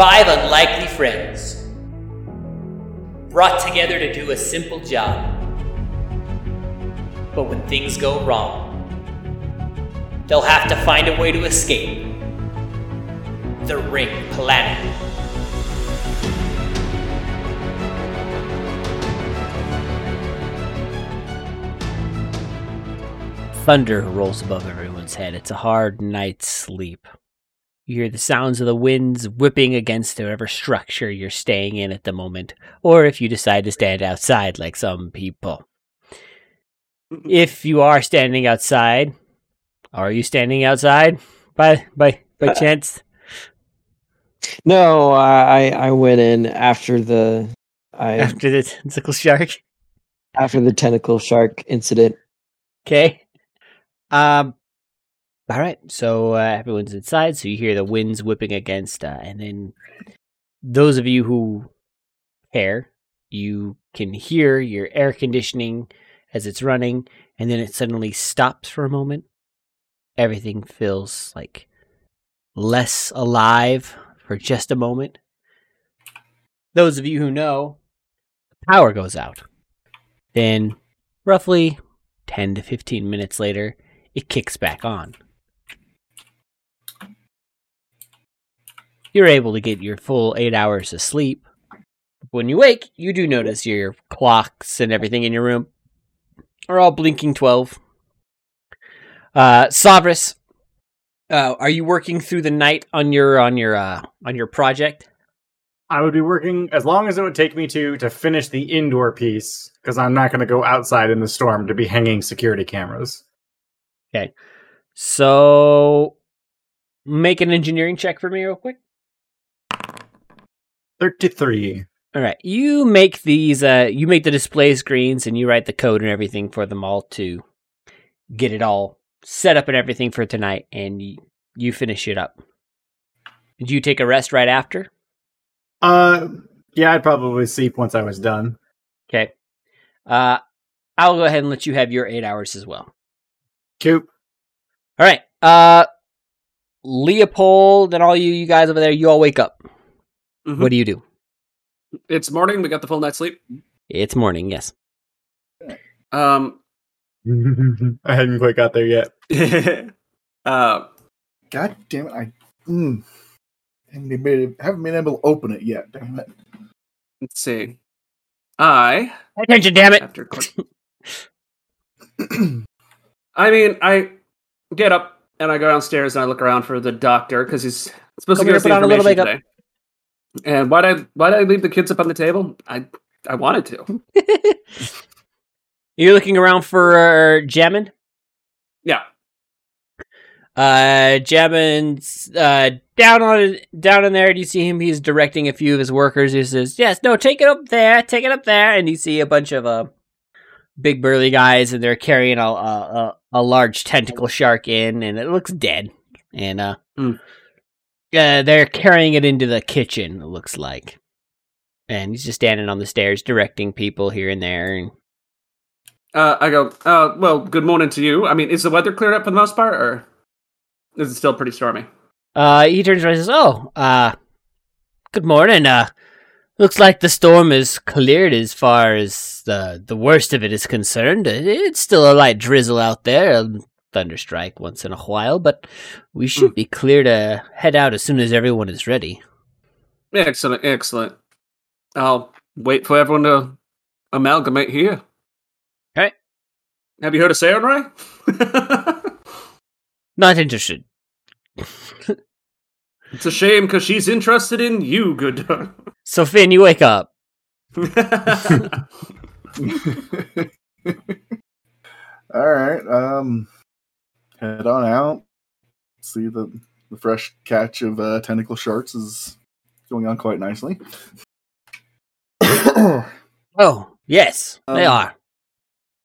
Five unlikely friends brought together to do a simple job. But when things go wrong, they'll have to find a way to escape the Ring Planet. Thunder rolls above everyone's head. It's a hard night's sleep. You hear the sounds of the winds whipping against whatever structure you're staying in at the moment, or if you decide to stand outside like some people. If you are standing outside, are you standing outside by by by chance? No, I I went in after the I After the tentacle shark? after the tentacle shark incident. Okay. Um. All right. So uh, everyone's inside. So you hear the winds whipping against, uh, and then those of you who care, you can hear your air conditioning as it's running, and then it suddenly stops for a moment. Everything feels like less alive for just a moment. Those of you who know, the power goes out. Then, roughly 10 to 15 minutes later, it kicks back on. You're able to get your full eight hours of sleep. When you wake, you do notice your clocks and everything in your room are all blinking 12. Uh, uh, are you working through the night on your on your uh, on your project? I would be working as long as it would take me to to finish the indoor piece because I'm not going to go outside in the storm to be hanging security cameras. Okay, so, make an engineering check for me, real quick. Thirty-three. All right, you make these. Uh, you make the display screens and you write the code and everything for them all to get it all set up and everything for tonight, and you, you finish it up. Did you take a rest right after? Uh, yeah, I'd probably sleep once I was done. Okay. Uh, I'll go ahead and let you have your eight hours as well. Coop. All right. Uh, Leopold and all you you guys over there, you all wake up. Mhm. What do you do? It's morning. We got the full night's sleep. It's morning. Yes. Um, I hadn't quite got there yet. uh, God damn it! I mm, haven't, been, able- haven't been able to open it yet. Damn it! let's see. I Pay attention, damn it. after. I mean, I get up and I go downstairs and I look around for the doctor because he's supposed Come to here, give us the put on a little information makeup. today. And why did I why did I leave the kids up on the table? I I wanted to. You're looking around for uh, Jamin. Yeah. Uh, Jamin's uh down on down in there. Do you see him? He's directing a few of his workers. He says, "Yes, no, take it up there, take it up there." And you see a bunch of uh big burly guys, and they're carrying a a, a, a large tentacle shark in, and it looks dead. And uh, Hmm. Uh, they're carrying it into the kitchen. It looks like, and he's just standing on the stairs directing people here and there. And Uh, I go. Uh, well, good morning to you. I mean, is the weather cleared up for the most part, or is it still pretty stormy? Uh, he turns around and says, "Oh, uh, good morning. Uh, looks like the storm is cleared as far as the the worst of it is concerned. It's still a light drizzle out there, thunderstrike once in a while, but we should be clear to head out as soon as everyone is ready." Excellent, excellent. I'll wait for everyone to amalgamate here. Alright. Have you heard of Sarenrae? Not interested. it's a shame because she's interested in you, good. So Finn, you wake up. All right. Um, head on out. See the the fresh catch of uh, tentacle sharks is going on quite nicely. Oh, yes, they Um, are.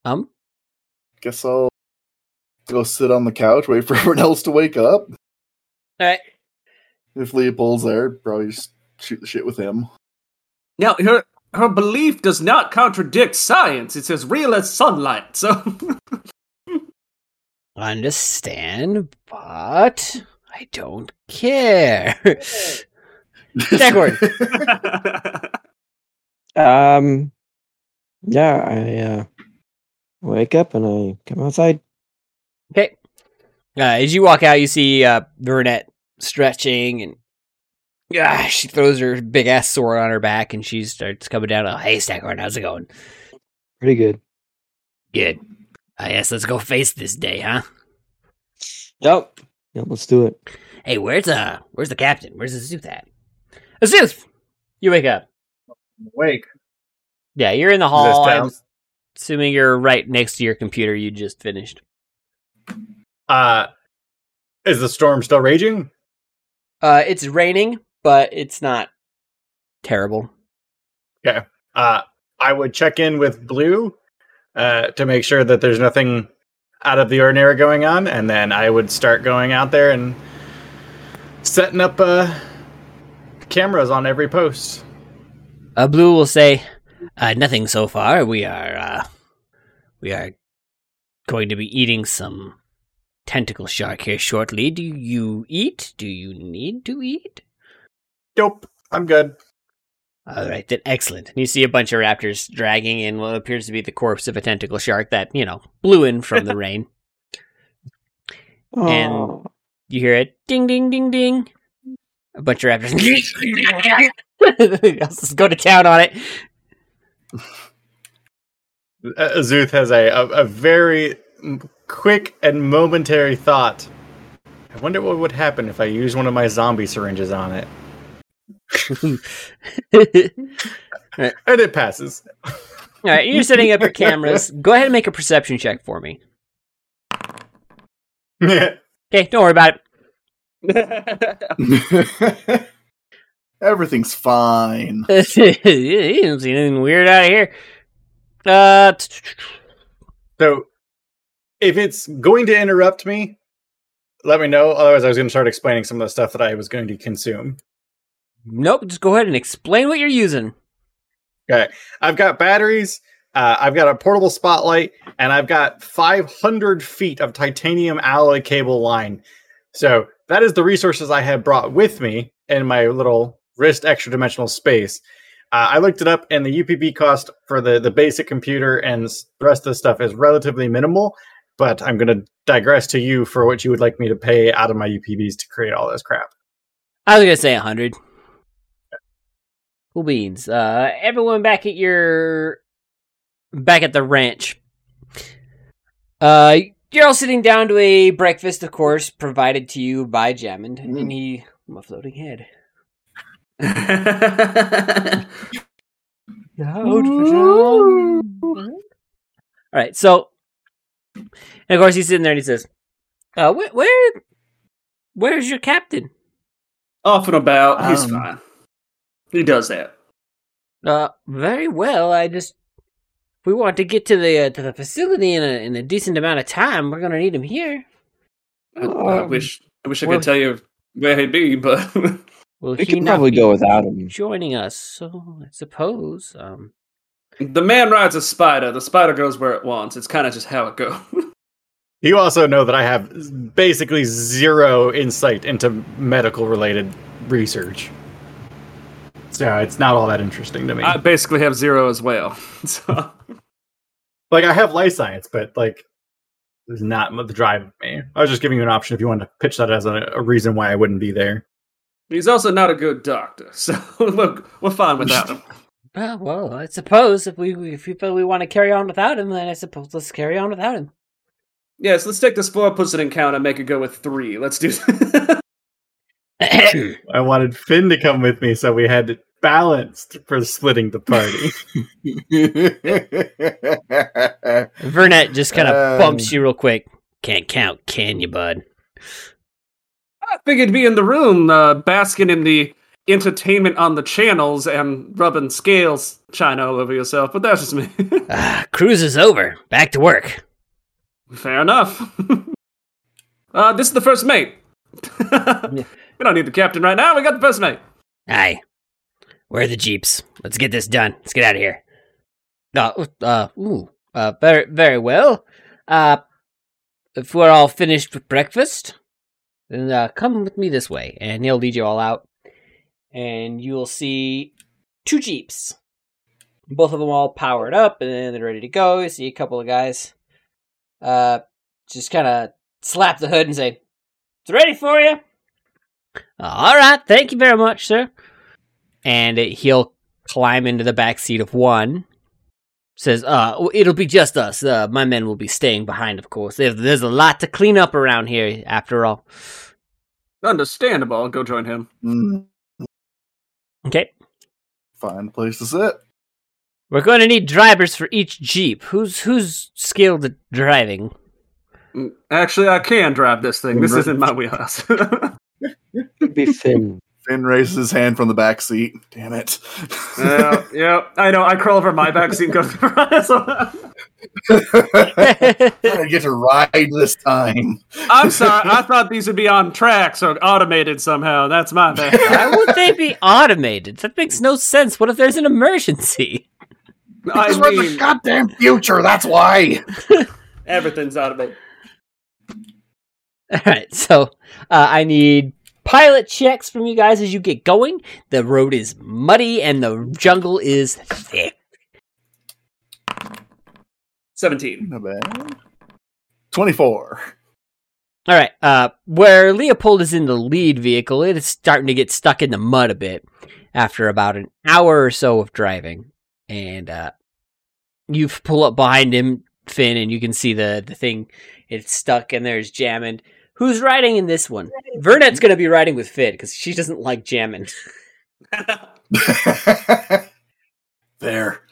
Um, Guess I'll go sit on the couch, wait for everyone else to wake up. Alright. If Leopold's there, probably just shoot the shit with him. now, her her belief does not contradict science. It's as real as sunlight. So, understand, but I don't care. Dagwood. Um, yeah, I uh, wake up and I come outside. Okay. Uh, as you walk out, you see uh, Vernet stretching, and ah, she throws her big ass sword on her back, and she starts coming down. Oh, hey, Staghorn, how's it going? Pretty good. Good. I guess let's go face this day, huh? Yep. Yep. Let's do it. Hey, where's uh, where's the captain? Where's the Azuth at? Azuth, you wake up. Wake. Yeah, you're in the hall. I'm assuming you're right next to your computer. You just finished. Uh, is the storm still raging? Uh, it's raining, but it's not terrible. Okay. Uh, I would check in with Blue uh, to make sure that there's nothing out of the ordinary going on, and then I would start going out there and setting up uh, cameras on every post. Uh, Blue will say, uh, "Nothing so far. We are, uh, we are going to be eating some tentacle shark here shortly. Do you eat? Do you need to eat?" Nope, I'm good. All right, then excellent. You see a bunch of raptors dragging in what appears to be the corpse of a tentacle shark that you know blew in from the rain. Oh. And- Oh, You hear it ding ding ding ding. A bunch of raptors. Let's go to town on it. Azuth has a, a, a very quick and momentary thought. I wonder what would happen if I use one of my zombie syringes on it. And it passes. All right, you're setting up your cameras. Go ahead and make a perception check for me. Okay, don't worry about it. Everything's fine. you don't see anything weird out of here. Uh, So, if it's going to interrupt me, let me know. Otherwise, I was going to start explaining some of the stuff that I was going to consume. Nope. Just go ahead and explain what you're using. Okay, I've got batteries. Uh, I've got a portable spotlight, and I've got 500 feet of titanium alloy cable line. So that is the resources I have brought with me in my little wrist extra dimensional space. Uh, I looked it up, and the UPB cost for the the basic computer and the rest of the stuff is relatively minimal. But I'm going to digress to you for what you would like me to pay out of my UPBs to create all this crap. I was gonna say hundred. Cool beans. Uh, everyone back at your back at the ranch. Uh, you're all sitting down to a breakfast, of course, provided to you by Jamin, and he my floating head. All right, so and of course he's sitting there and he says, "Uh, where, where where's your captain?" Off and about. He's Um, fine. He does that. Uh, very well. I just if we want to get to the uh, to the facility in a in a decent amount of time. We're gonna need him here. I, I Um, wish I wish I well- could tell you where he'd be, but Will we he could not probably go without him. joining us? So I suppose. Um, the man rides a spider. The spider goes where it wants. It's kind of just how it goes. You also know that I have basically zero insight into medical related research. So it's not all that interesting to me. I basically have zero as well. So like I have life science, but like there's not the drive of me. I was just giving you an option if you wanted to pitch that as a, a reason why I wouldn't be there. he's also not a good doctor. So look, we're fine without him. ah, well, I suppose if we if we feel we want to carry on without him, then I suppose let's carry on without him. Yes, let's take this four person count and make it go with three. Let's do. I wanted Finn to come with me, so we had it balanced for splitting the party. Vernette just kind of Um, bumps you real quick. Can't count, can you, bud? I figured be in the room, uh, basking in the entertainment on the channels and rubbing scales china all over yourself, but that's just me. Ah, cruise is over. Back to work. Fair enough. uh, this is the first mate. We don't need the captain right now. We got the best mate. Aye. Where are the jeeps? Let's get this done. Let's get out of here. Uh, uh, ooh, uh, very, very well. Uh, if we're all finished with breakfast, then uh, come with me this way, and he'll lead you all out. and you will see two jeeps. Both of them all powered up, and they're ready to go. You see a couple of guys, uh, just kind of slap the hood and say, "It's ready for you." All right, thank you very much, sir. And he'll climb into the back seat of one. Says, "Uh, it'll be just us. Uh, my men will be staying behind, of course. There's, there's a lot to clean up around here, after all." Understandable. I'll go join him. Mm, Okay, find a place to sit. we're going to need drivers for each jeep. Who's who's skilled at driving? Mm, Actually, I can drive this thing. This isn't my wheelhouse. Could be Finn. Finn raises his hand from the back seat. Damn it. yeah, yeah, I know. I crawl over my back seat and go to the I get to ride this time. I'm sorry. I thought these would be on tracks or automated somehow. That's my bad. Why would they be automated? That makes no sense. What if there's an emergency? I This was the goddamn future. That's why. everything's automated. All right, so uh, I need pilot checks from you guys as you get going. The road is muddy and the jungle is thick. 17. Not bad. Twenty-four. All right, uh, where Leopold is in the lead vehicle, it is starting to get stuck in the mud a bit after about an hour or so of driving, and uh, you pull up behind him, Finn, and you can see the the thing. It's stuck and there's Jamin. Who's riding in this one? Vernet's gonna be riding with Finn because she doesn't like Jamin. there.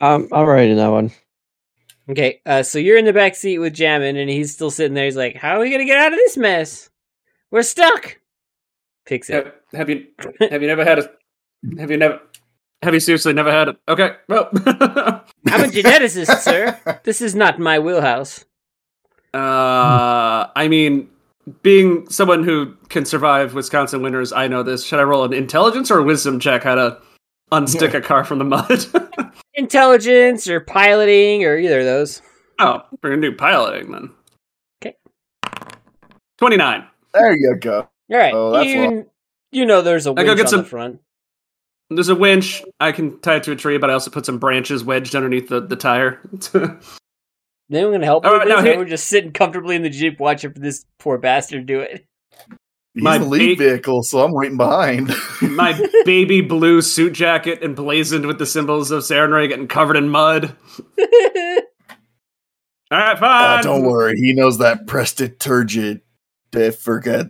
Um, I'm write in that one. Okay, uh, so you're in the back seat with Jamin, and he's still sitting there. He's like, "How are we gonna get out of this mess? We're stuck." Fix it. have, have you have you never had a have you never have you seriously never had it? Okay, well, I'm a geneticist, sir. This is not my wheelhouse. Uh, I mean, being someone who can survive Wisconsin winters, I know this. Should I roll an intelligence or a wisdom check how to unstick a car from the mud? Intelligence or piloting or either of those. oh, we're gonna do piloting then. Okay. twenty nine. There you go. All right, Oh, that's you you know there's a I winch I go get on some- the front. There's a winch. I can tie it to a tree, but I also put some branches wedged underneath the, the tire. Anyone gonna help All with right, this? now here- We're just sitting comfortably in the jeep watching for this poor bastard do it. He's My the lead ba- vehicle, so I'm waiting behind. My baby blue suit jacket emblazoned with the symbols of Sarenrae getting covered in mud. All right, Oh, fine. don't worry, he knows that prestidigitation. They forget.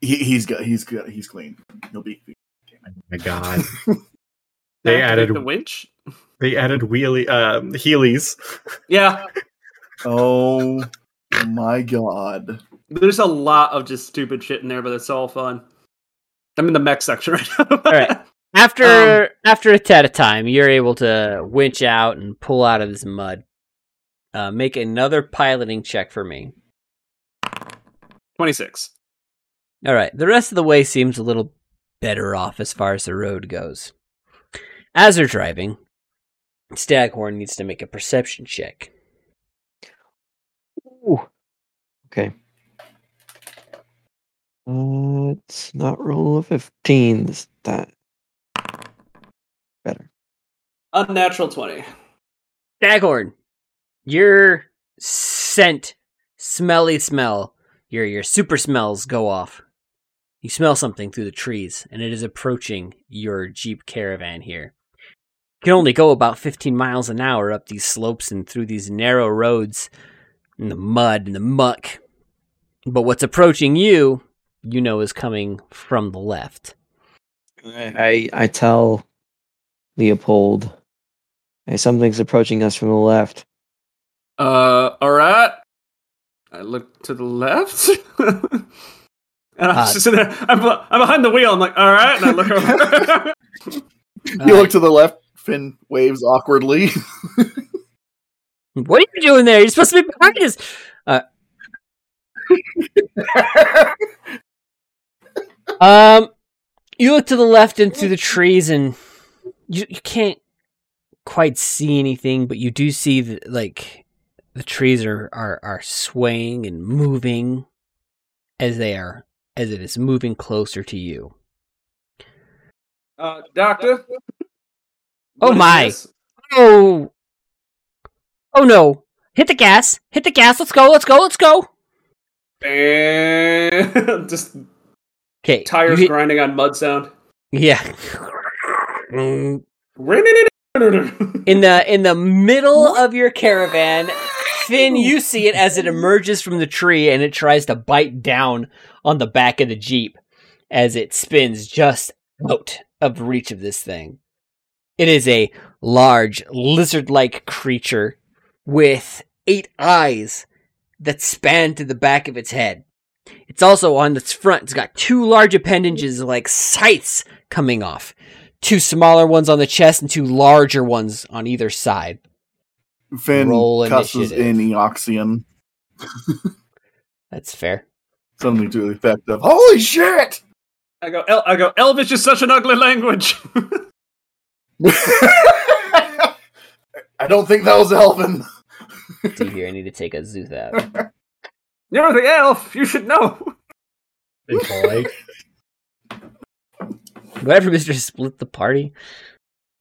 He, he's got. He's got. He's clean. He'll be. Oh my god. They I have to added take the winch. They added wheelie um Heelys. Yeah, Oh my god! there's a lot of just stupid shit in there, but it's all fun. I'm in the mech section right now. All right. After after a tad of time, you're able to winch out and pull out of this mud. Uh, make another piloting check for me. 26. All right. The rest of the way seems a little better off as far as the road goes. As they're driving, Staghorn needs to make a perception check. Ooh. Okay. Uh, it's not roll a 15 this time. Better. Unnatural 20. Staghorn, your scent, smelly smell, your your super smells go off. You smell something through the trees, and it is approaching your Jeep caravan here. You can only go about 15 miles an hour up these slopes and through these narrow roads in the mud and the muck. But what's approaching you, you know, is coming from the left. I I tell Leopold, hey, something's approaching us from the left. Uh, all right. I look to the left. and I'm Uh, just sitting there. I'm, I'm behind the wheel. I'm like, all right. And I look over. You look to the left. Finn waves awkwardly. What are you doing there? You're supposed to be behind us. Um, you look to the left into the trees, and you you can't quite see anything, but you do see that like the trees are are are swaying and moving as they are as it is moving closer to you. Uh, doctor. Oh my. this? Oh. Oh no. Hit the gas. Hit the gas. Let's go. Let's go. Let's go. And just Okay. tires hit- grinding on mud sound. yeah. In in the in the middle of your caravan, Finn, you see it as it emerges from the tree and it tries to bite down on the back of the jeep as it spins just out of reach of this thing. It is a large lizard-like creature with eight eyes that span to the back of its head. It's also on its front. It's got two large appendages like scythes coming off. Two smaller ones on the chest and two larger ones on either side. Finn Roll cusses initiative. in Eoxian, That's fair. something to the effect of "Holy shit!" I go. El- I go. Elvish is such an ugly language. I don't think that was Elvin. See here, I need to take Azuth out. You're the elf. You should know. Big boy. Whatever, Mr. Split the party?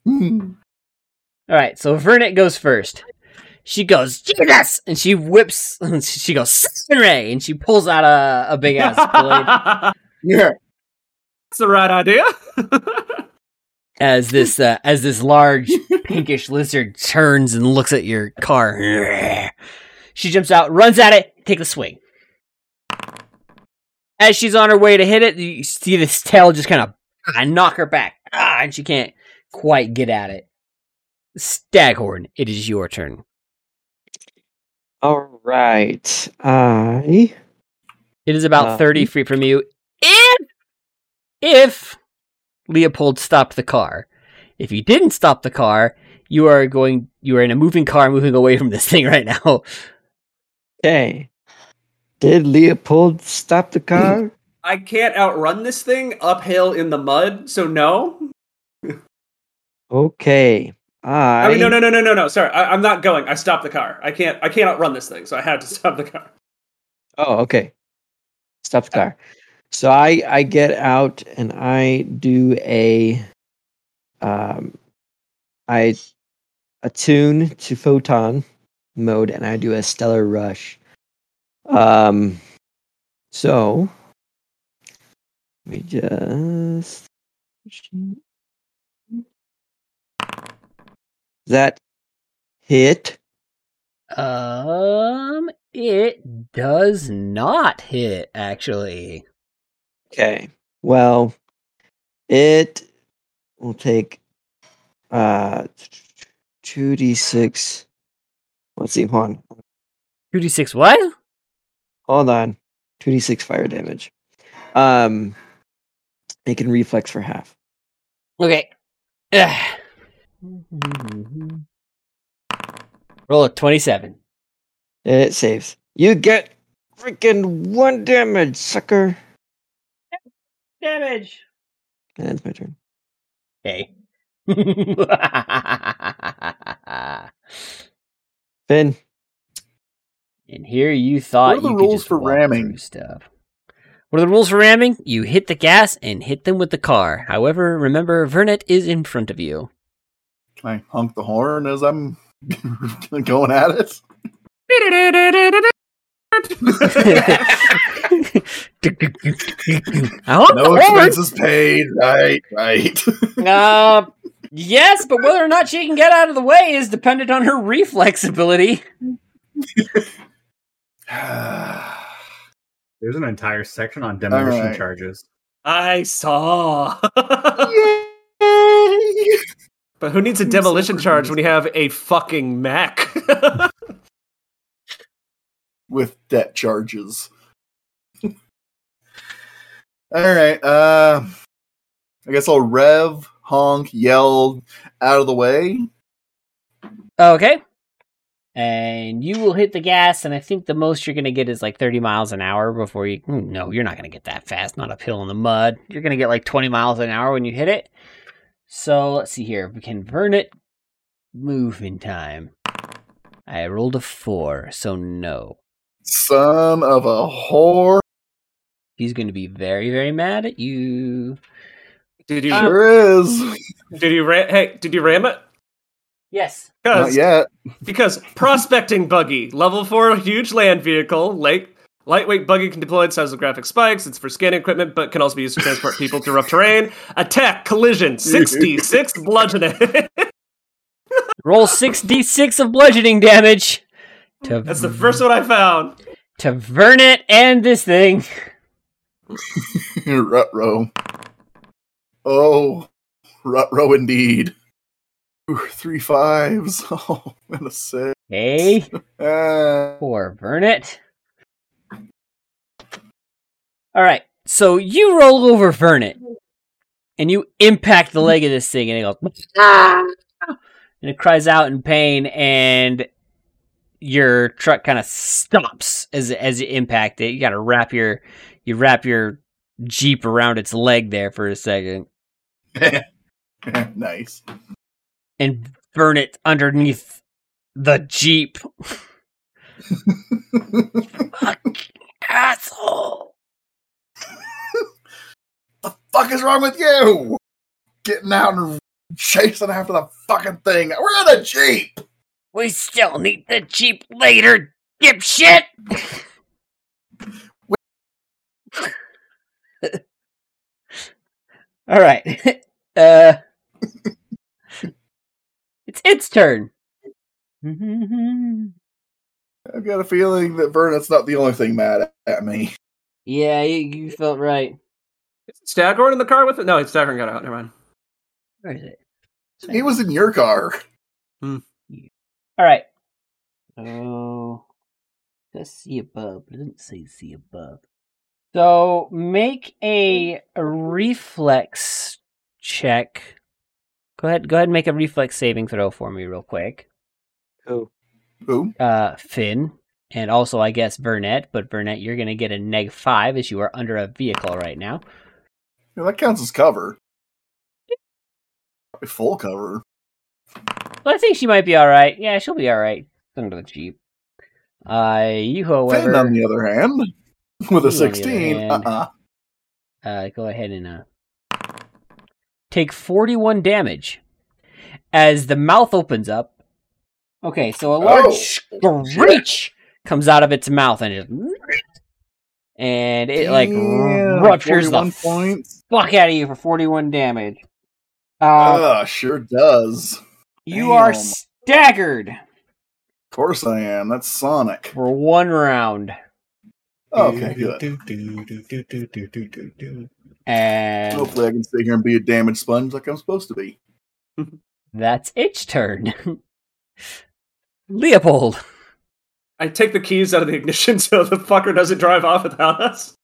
Hmm. All right, so Vernet goes first. She goes, Jesus! And she whips, she goes, Ray! And she pulls out a, a big ass blade That's yeah. the right idea. As this, uh, as this large pinkish lizard turns and looks at your car. She jumps out, runs at it, takes a swing. As she's on her way to hit it, you see this tail just kind of ah, knock her back. Ah, and she can't quite get at it. Staghorn, it is your turn. All right. I It is about Uh, 30 feet from you. If, if Leopold stopped the car. If you didn't stop the car, you are going, you are in a moving car moving away from this thing right now. okay. Did Leopold stop the car? I can't outrun this thing uphill in the mud, so no. okay. I, I mean, no, no, no, no, no, no. Sorry, I, I'm not going. I stopped the car. I can't. I can't outrun this thing, so I had to stop the car. Oh, okay. Stop the uh, car. So I I get out and I do a um I attune to photon mode and I do a stellar rush. Um so me just that hit Um, it does not hit, actually. Okay. Well, it will take uh 2d6. Let's see, hold on. 2d6 what? Hold on. 2d6 fire damage. Um it can reflex for half. Okay. Ugh. Roll a 27. It saves. You get freaking one damage, sucker. Damage. That's my turn. Okay. Finn. and here you thought What are the you could rules just for ramming? stuff. What are the rules for ramming? You hit the gas and hit them with the car. However, remember Vernet is in front of you. Can I honk the horn as I'm going at it? I hope No expenses paid. Right, right. Uh, yes, but whether or not she can get out of the way is dependent on her reflex ability. There's an entire section on demolition Alright. charges. I saw. Yay! but who needs a I'm so demolition charge when you have a fucking Mac? With debt charges. All right. Uh, I guess I'll rev, honk, yell out of the way. Okay. And you will hit the gas, and I think the most you're going to get is like 30 miles an hour before you. No, you're not going to get that fast. Not uphill in the mud. You're going to get like 20 miles an hour when you hit it. So let's see here. We can burn it. Move in time. I rolled a four, so no. Son of a whore. He's going to be very, very mad at you. Did you uh, Sure is. did you ra- hey did you ram it? Yes. Not Because yet. because prospecting buggy level four huge land vehicle like lightweight buggy can deploy its seismographic spikes. It's for scanning equipment, but can also be used to transport people through rough terrain. Attack collision sixty six bludgeoning. Roll six d six of bludgeoning damage to That's the first one I found. to Vernet and this thing. Rutro. Oh, Rutro indeed. Ooh, three fives. Oh, and a six. Okay, Ah. for Vernet. All right, so you roll over Vernet, and you impact the leg of this thing, and it goes, "Ah!" and it cries out in pain, and your truck kind of stops as as you impact it. You got to wrap your you wrap your jeep around its leg there for a second, nice. and burn it underneath the jeep. Asshole. the fuck is wrong with you? Getting out and chasing after the fucking thing. We're in a jeep. We still need the jeep later, dipshit. All right. Uh, it's its turn. I've got a feeling that Vernon's not the only thing mad at me. yeah, you, you felt right. Is Staghorn in the car with it? No, Staghorn got out. Never mind. Where is it? He was in your car. All right. Oh, let's see above. But it didn't say see above. So make a, a reflex check. Go ahead. Go ahead and make a reflex saving throw for me, real quick. Cool. Who? Uh, Finn, and also I guess Vernet. But Vernet, you're gonna get a neg five as you are under a vehicle right now. Yeah, that counts as cover. Probably full cover. Well, I think she might be all right. Yeah, she'll be all right under the jeep. Uh, you, however, Finn, on the other hand, with a 16, hand. uh-uh. uh, go ahead and uh, take 41 damage as the mouth opens up. Okay, so a large Oh, screech comes out of its mouth and just and it like Damn, ruptures the 41 points. fuck out of you for 41 damage. Uh, Ah, sure does. you are staggered Of course I am. That's Sonic. for one round, Okay, good. and Hopefully I can stay here and be a damage sponge like I'm supposed to be. that's its turn. Leopold. I take the keys out of the ignition so the fucker doesn't drive off without us.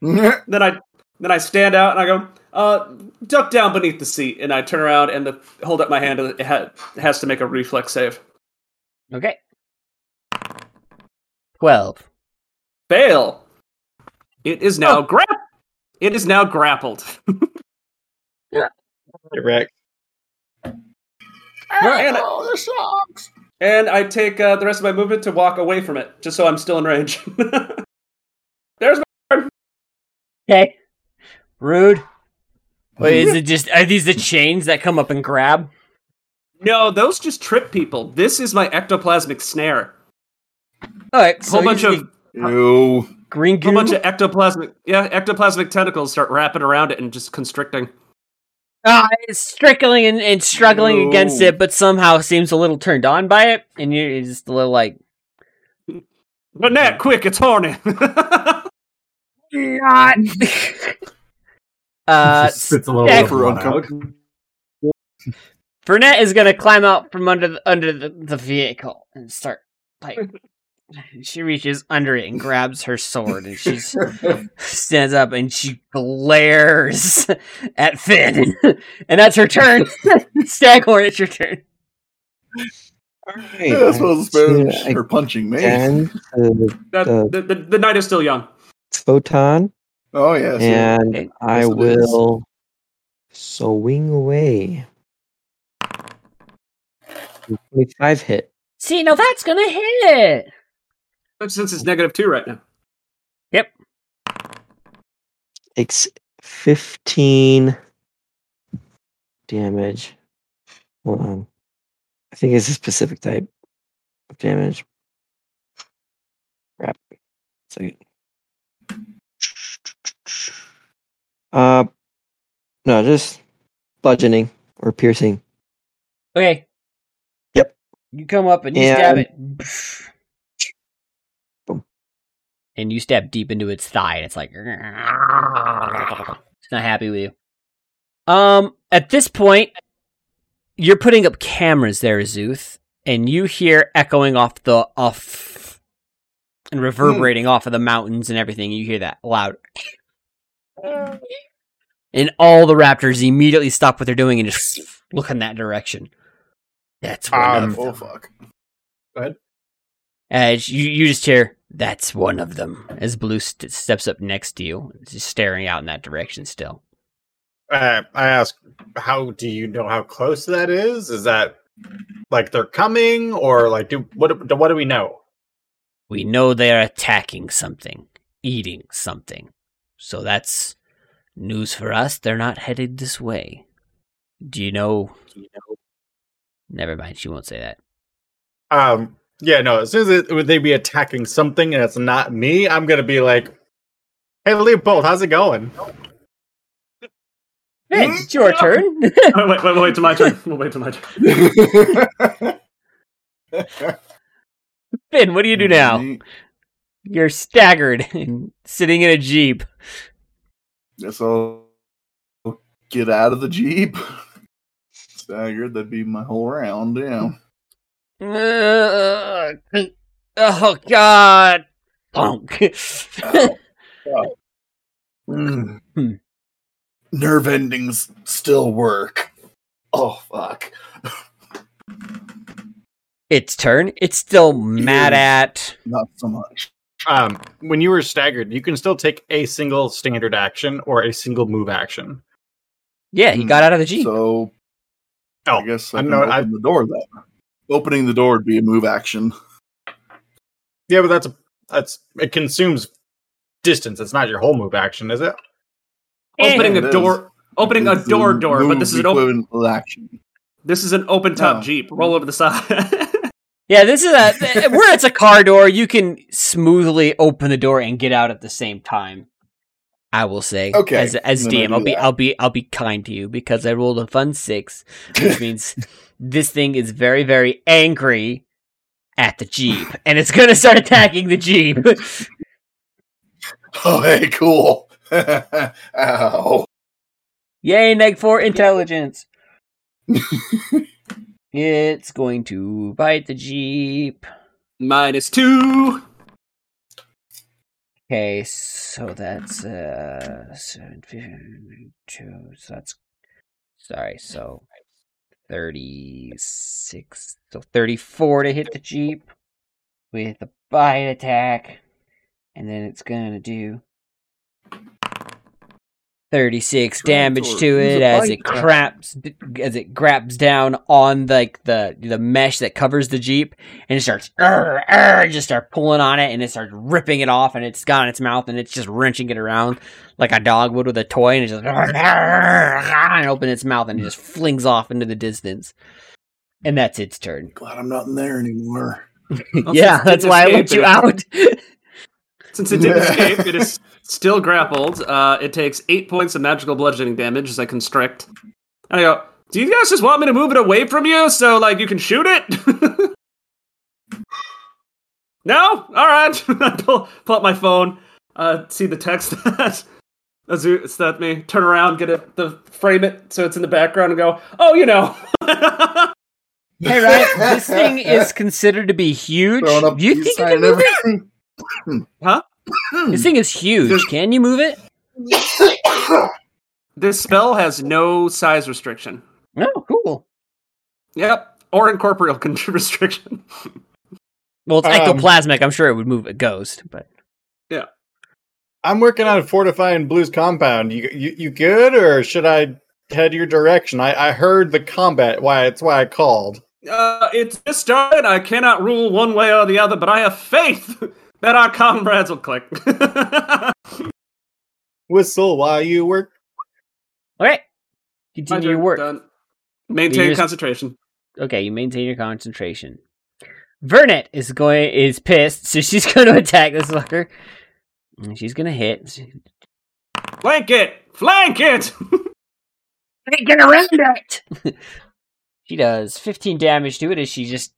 Then I then I stand out and I go, uh, duck down beneath the seat, and I turn around and the, hold up my hand. And it, ha- it has to make a reflex save. Okay. 12. Fail. It is now grap. It is now grappled. Correct. And, oh, this sucks. and I take uh, the rest of my movement to walk away from it, just so I'm still in range. There's my Okay. Rude. Wait, is it just are these the chains that come up and grab? no. Those just trip people. This is my ectoplasmic snare. All right, A so whole bunch of Ew. green a goo. whole bunch of ectoplasmic yeah ectoplasmic tentacles start wrapping around it and just constricting. Ah, it's struggling and, and struggling No. against it, but somehow seems a little turned on by it, and you're just a little like, But Nat, quick, it's horny. not. uh, Spits a little yeah, of for blood. Vernet is gonna climb out from under the, under the, the vehicle and start like. She reaches under it and grabs her sword, and she stands up and she glares at Finn, and that's her turn. Staghorn, it's your turn. Alright, Yeah, I suppose it's better I than punching me. Again, the That- Uh, the, the, the night is still young. photon, Oh, yes. and Okay. I Yes, it is. will swing away. 25 hit. See, now that's gonna hit. But Since it's negative two right now. Takes 15 damage. Hold on. I think it's a specific type of damage. Crap. Second. Uh, no, just bludgeoning or piercing. Okay. Yep. You come up and you stab it. And you stab deep into its thigh, and it's like it's not happy with you. Um, at this point, you're putting up cameras there, Zuth, and you hear echoing off the off and reverberating off of the mountains and everything. You hear that loud. And all the raptors immediately stop what they're doing and just look in that direction. That's Um, Oh fuck. As you, you just hear, that's one of them. As Blue st- steps up next to you, just staring out in that direction still. Uh, I ask, how do you know how close that is? Is that like they're coming, or like do what? do- What do we know? We know they're attacking something, eating something. So that's news for us. They're not headed this way. Do you know? Never mind. She won't say that. Um, yeah, no. As soon as it, would they be attacking something and it's not me, I'm gonna be like, "Hey, Leopold, how's it going?" Hey, mm-hmm. it's your turn. wait, wait, wait, wait till my turn. We'll wait till my turn. Finn, what do you do now? Mm-hmm. You're staggered and sitting in a jeep. Guess I'll get out of the jeep. Staggered, that'd be my whole round, yeah. Uh, oh God! Punk. Mm. Hmm. Nerve endings still work. Oh fuck. its turn. It's still mad at. Not so much. Um, when you were staggered, you can still take a single standard action or a single move action. Yeah, he Hmm. got out of the jeep. So Oh, I guess I I can know- open I- the door then. Opening the door would be a move action. Yeah, but that's a that's it consumes distance. It's not your whole move action, is it? opening It a is. door, opening a It's the door, door. But this is an open. action. This is an open top No. jeep. Roll over the side. Yeah, this is a where it's a car door. You can smoothly open the door and get out at the same time. I will say, Okay, as as DM, I'll be that. I'll be I'll be kind to you because I rolled a fun six, which means this thing is very very angry at the jeep, and it's gonna start attacking the jeep. Oh, hey, cool. Ow. Yay, neg four intelligence. it's going to bite the jeep. Minus two. Okay, so that's uh seven, fifteen, two. So that's sorry. So thirty-six. So thirty-four to hit the jeep with a bite attack, and then it's gonna do thirty-six damage to Use it as it attack. craps as it grabs down on like the the mesh that covers the jeep, and it starts "Arr, arr," just start pulling on it, and it starts ripping it off, and it's got in its mouth, and it's just wrenching it around like a dog would with a toy, and it just "Arr, arr," and open its mouth, and it just flings off into the distance, and that's its turn. Glad I'm not in there anymore. Yeah, that's why I escaped, let you out. Since it did escape, it is still grappled. Uh, it takes eight points of magical bludgeoning damage as I constrict. And I go, "Do you guys just want me to move it away from you so like you can shoot it?" no, all right. I pull, pull up my phone, uh, see the text that Azu that me. Turn around, get it, the frame it so it's in the background, and go, "Oh, you know." hey, right, this thing is considered to be huge. Do you think you sign can move it? Everything. huh? This thing is huge. Can you move it? This spell has no size restriction. Oh, cool. Yep, or incorporeal con- restriction. Well, it's Um, ectoplasmic. I'm sure it would move a ghost, but yeah. I'm working on fortifying Blue's compound. You you, you good, or should I head your direction? I, I heard the combat. Why it's why I called. Uh, it's just started. I cannot rule one way or the other, but I have faith that our comrades will click. Whistle while you work. Okay. Continue your work. done. Maintain just- concentration. Okay, you maintain your concentration. Vernet is going is pissed, so she's going to attack this fucker. And she's going to hit. Flank it! Flank it! Get around it. she does 15 damage to it as she just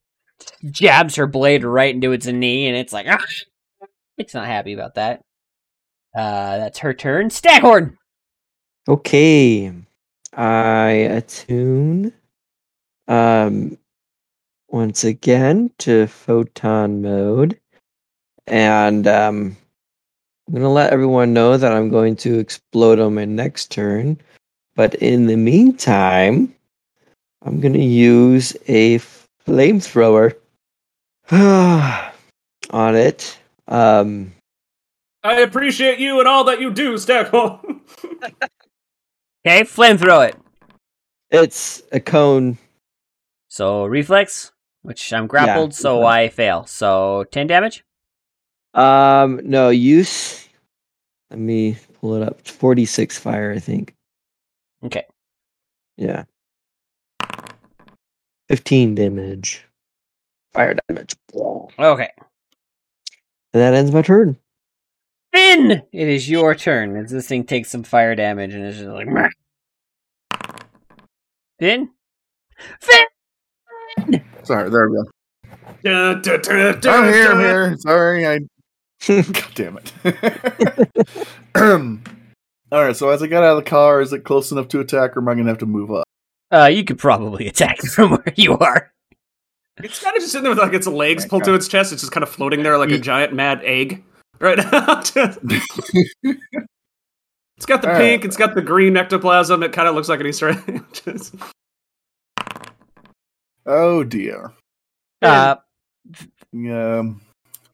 jabs her blade right into its knee, and it's like, ah! It's not happy about that. Uh, that's her turn. Staghorn. Okay. I attune um once again to photon mode. And um I'm gonna let everyone know that I'm going to explode on my next turn. But in the meantime, I'm gonna use a flamethrower on it. Um I appreciate you and all that you do, Staghorn. Okay, flamethrow it. it's a cone. So reflex, which I'm grappled, so reflex. I fail. So 10 damage. Um, no use. Let me pull it up. Forty-six fire, I think. Okay. Yeah. Fifteen damage. Fire damage. And that ends my turn. Finn, it is your turn as this thing takes some fire damage and is just like, "Meh." Finn? Finn! Sorry, there we go. Dun, dun, dun, dun, I'm here, I'm here. Sorry, I. God damn it. All right, so as I got out of the car, is it close enough to attack, or am I going to have to move up? Uh, you could probably attack from where you are. It's kind of just sitting there with like its legs pulled to its chest. It's just kind of floating there like a giant mad egg right now. it's got the All pink, right. it's got the green ectoplasm. It kind of looks like an Easter egg. Just- Oh dear. Uh, Um,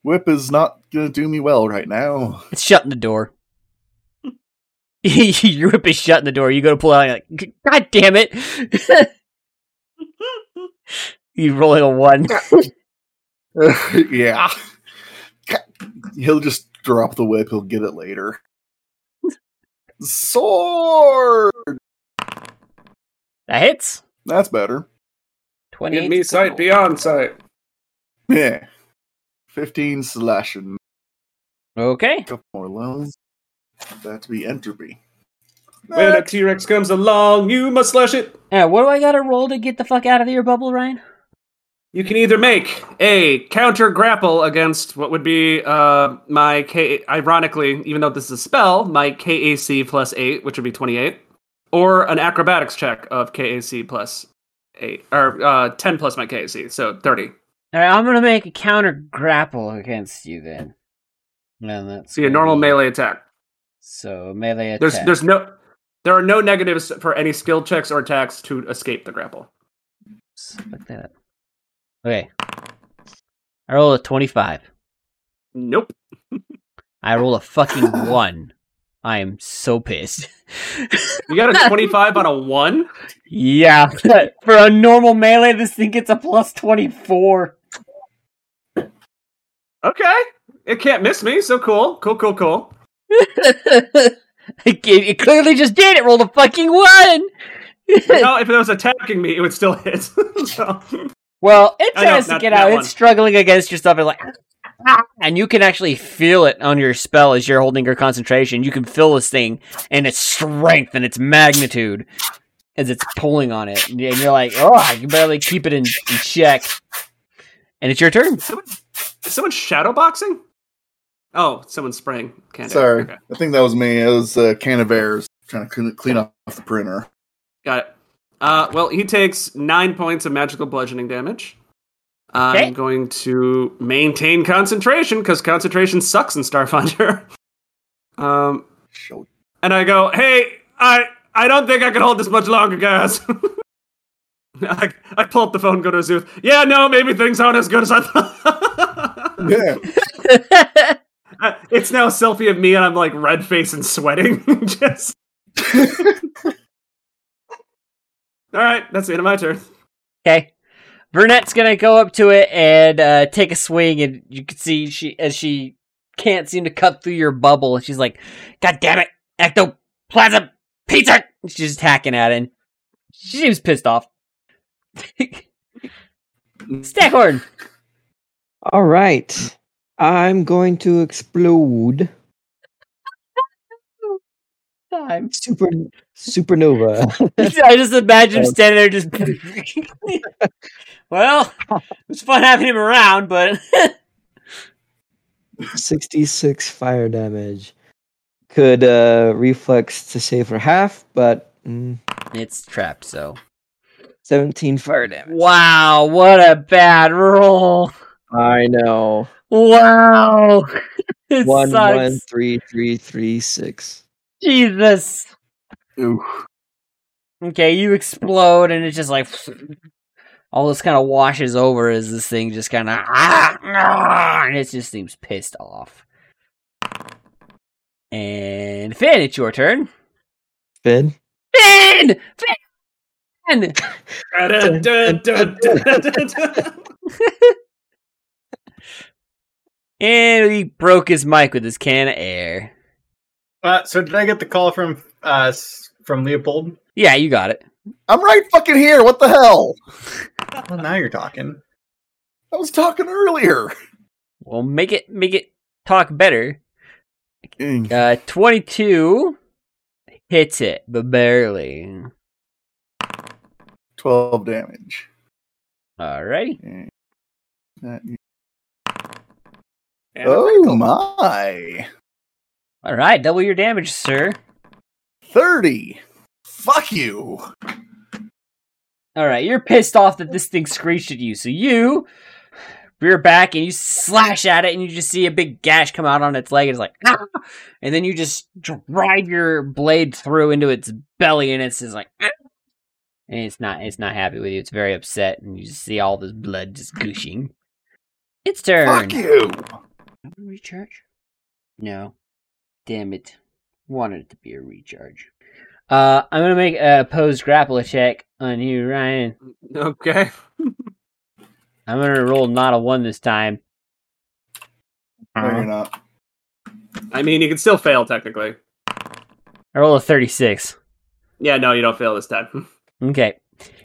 whip is not going to do me well right now. it's shutting the door. Your whip is shutting the door. You go to pull out, and you're like, God damn it! You rolling a one. yeah. He'll just drop the whip. He'll get it later. Sword. That hits. That's better. Twenty. Give me sight beyond sight. Yeah. Fifteen slashing. Okay. A couple more loans. That'd be entropy. When a T Rex comes along, you must slash it. Yeah. What do I got to roll to get the fuck out of your bubble, Ryan? You can either make a counter grapple against what would be uh, my K. Ironically, even though this is a spell, my KAC plus eight, which would be twenty-eight, or an acrobatics check of KAC plus eight, or uh, ten plus my KAC, so thirty. All right, I'm gonna make a counter grapple against you then. And that's See a normal be- melee attack. So melee attack. There's there's no there are no negatives for any skill checks or attacks to escape the grapple. Fuck that up. Okay. I roll a 25. Nope. I roll a fucking one. I am so pissed. You got a twenty-five on a one. yeah, for a normal melee, this thing gets a plus 24. Okay, it can't miss me. So cool, cool, cool, cool. it, it clearly just did. It rolled a fucking one. no, if it was attacking me, it would still hit. so, Well, it I know, tries to get out. one. It's struggling against yourself. stuff. It's like, and you can actually feel it on your spell as you're holding your concentration. You can feel this thing and its strength and its magnitude as it's pulling on it, and you're like, oh, I can barely keep it in, in check. And it's your turn. someone, is someone shadow boxing? Oh, someone spraying. Can't Sorry, Okay. I think that was me. It was uh, Can of Airs trying to clean- clean off the printer. Got it. Uh, well, he takes nine points of magical bludgeoning damage. Okay. I'm going to maintain concentration because concentration sucks in Starfinder. um, Show. and I go, "Hey, I I don't think I can hold this much longer, guys." I, I pull up the phone, go to Azuth. Yeah, no, maybe things aren't as good as I thought. Yeah. Uh, it's now a selfie of me, and I'm like red face and sweating. Just all right. That's the end of my turn. Okay. Vernet's gonna go up to it and uh, take a swing, and you can see she as she can't seem to cut through your bubble. She's like, "God damn it, ectoplasm pizza!" She's just hacking at it. And she seems pissed off. Staghorn. All right. I'm going to explode Time. super supernova. I just imagine him standing there just. well, it was fun having him around, but 66 fire damage. Could uh reflex to save for half, but mm, it's trapped. So 17 fire damage. wow, what a bad roll! I know. Wow, it One sucks. one three three three six. Jesus. Ooh. Okay, you explode, and it's just like all this kind of washes over as this thing just kind of ah, and it just seems pissed off. And Finn, it's your turn. Finn. Finn, Finn. And he broke his mic with his can of air. Uh, so did I get the call from uh from Leopold? Yeah, you got it. I'm right fucking here. What the hell? Well, now you're talking. I was talking earlier. Well, make it make it talk better. Mm, Uh, twenty-two hits it, but barely. 12 damage. Alrighty. That- And a oh my. All right, double your damage, sir. 30. Fuck you. All right, you're pissed off that this thing screeched at you, so you rear back and you slash at it, and you just see a big gash come out on its leg. And it's like, ah! and then you just drive your blade through into its belly, and it's just like, ah! and it's not, it's not happy with you. It's very upset, and you just see all this blood just gushing. Its turn. Fuck you. Recharge? No. Damn it. Wanted it to be a recharge. Uh, I'm gonna make a opposed grapple check on you, Ryan. Okay. I'm gonna roll not a one this time. No, you're not. I mean, you can still fail technically. I roll a 36. Yeah, no, you don't fail this time. Okay.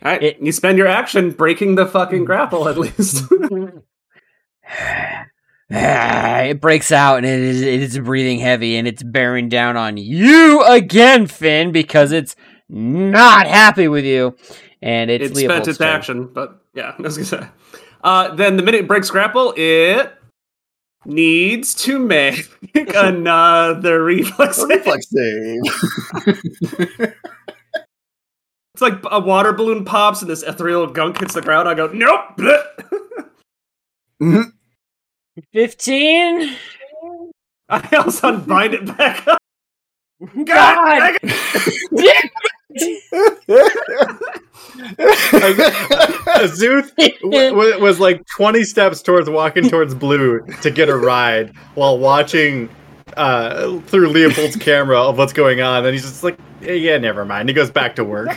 All right, It- you spend your action breaking the fucking grapple at least. it breaks out and it is, it is breathing heavy and it's bearing down on you again, Finn, because it's not happy with you. And it's it spent its turn. action, but yeah, I was gonna say. Uh, then the minute it breaks grapple, it needs to make another reflex. A reflex save. It's like a water balloon pops and this ethereal gunk hits the ground. I go, nope. bleh." Mhm. 15? I also unbind it back up. God! dang it. Azuth w- w- was like 20 steps towards walking towards Blue to get a ride while watching uh, through Leopold's camera of what's going on. And he's just like, yeah, yeah, never mind. He goes back to work.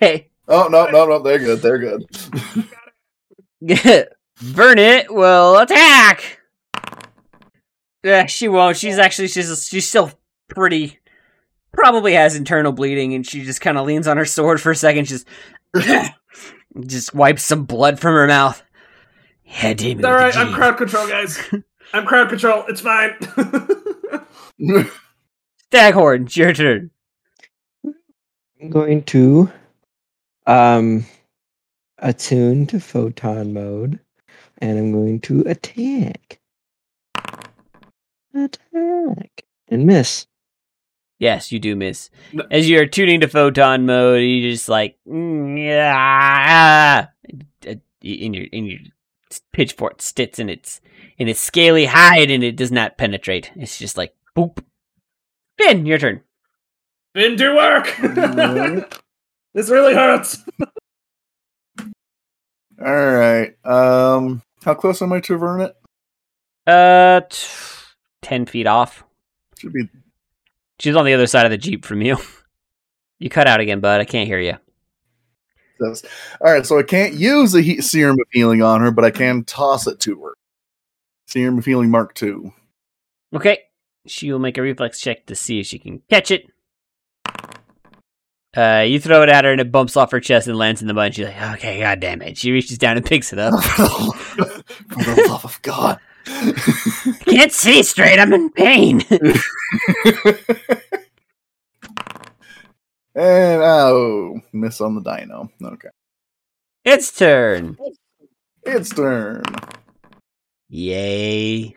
hey. oh, no, no, no. They're good. They're good. Vernet will attack. Yeah, she won't. She's actually she's she's still pretty. Probably has internal bleeding, and she just kind of leans on her sword for a second. Just just wipes some blood from her mouth. Yeah, damn it. It's all with the right. I'm crowd control, guys. I'm crowd control. It's fine. Staghorn, it's your turn. I'm going to um attune to photon mode and I'm going to attack. Attack and miss. Yes, you do miss. As you're tuning to photon mode, you just like mm, yeah, in your in your pitchfork sits in its in its scaly hide, and it does not penetrate. It's just like boop. Finn, your turn. Been do work. this really hurts. All right. Um, how close am I to Vernet? Uh, t- ten feet off. Should be. She's on the other side of the jeep from you. You cut out again, bud. I can't hear you. All right. So I can't use a he- serum of healing on her, but I can toss it to her. Serum of healing Mark Two. Okay. She will make a reflex check to see if she can catch it. Uh, you throw it at her and it bumps off her chest and lands in the mud. She's like, "Okay, god damn it!" She reaches down and picks it up. For the love of God. I can't see straight. I'm in pain. and oh, miss on the dino. Okay. it's turn. It's turn. Yay.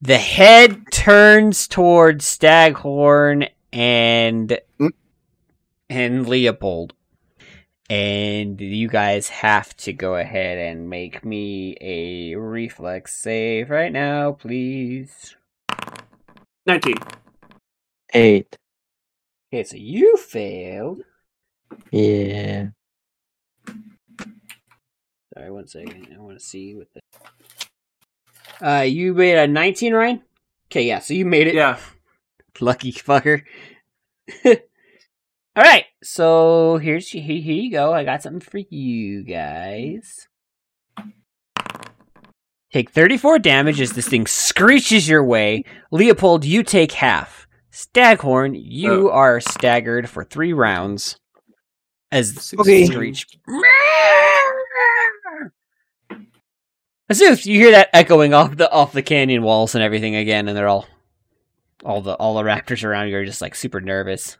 The head turns towards Staghorn and Mm. And Leopold. And you guys have to go ahead and make me a reflex save right now, please. 19. Eight. Okay, so you failed. Yeah. Sorry, one second. I want to see what the. Uh, you made a 19, Ryan? Okay, yeah, so you made it. Yeah. Lucky fucker. All right, so here's here, here you go. I got something for you guys. Take 34 damage as this thing screeches your way. Leopold, you take half. Staghorn, you Oh. are staggered for three rounds. As the Okay. screech. Azuth, you hear that echoing off the off the canyon walls and everything again, and they're all all the all the raptors around you are just like super nervous.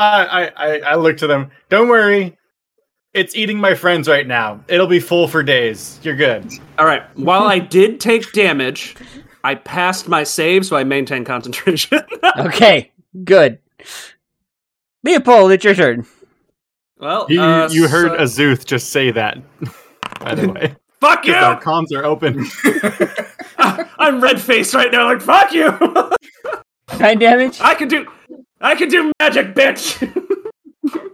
I, I, I, I look to them. Don't worry. It's eating my friends right now. It'll be full for days. You're good. All right. While I did take damage, I passed my save, so I maintain concentration. Okay, good. Leopold, it's your turn. well, You, uh, you heard so- Azuth just say that, by the way. Fuck you! Our comms are open. I'm red faced right now. Like fuck you! Nine damage. I can do, I can do magic, bitch.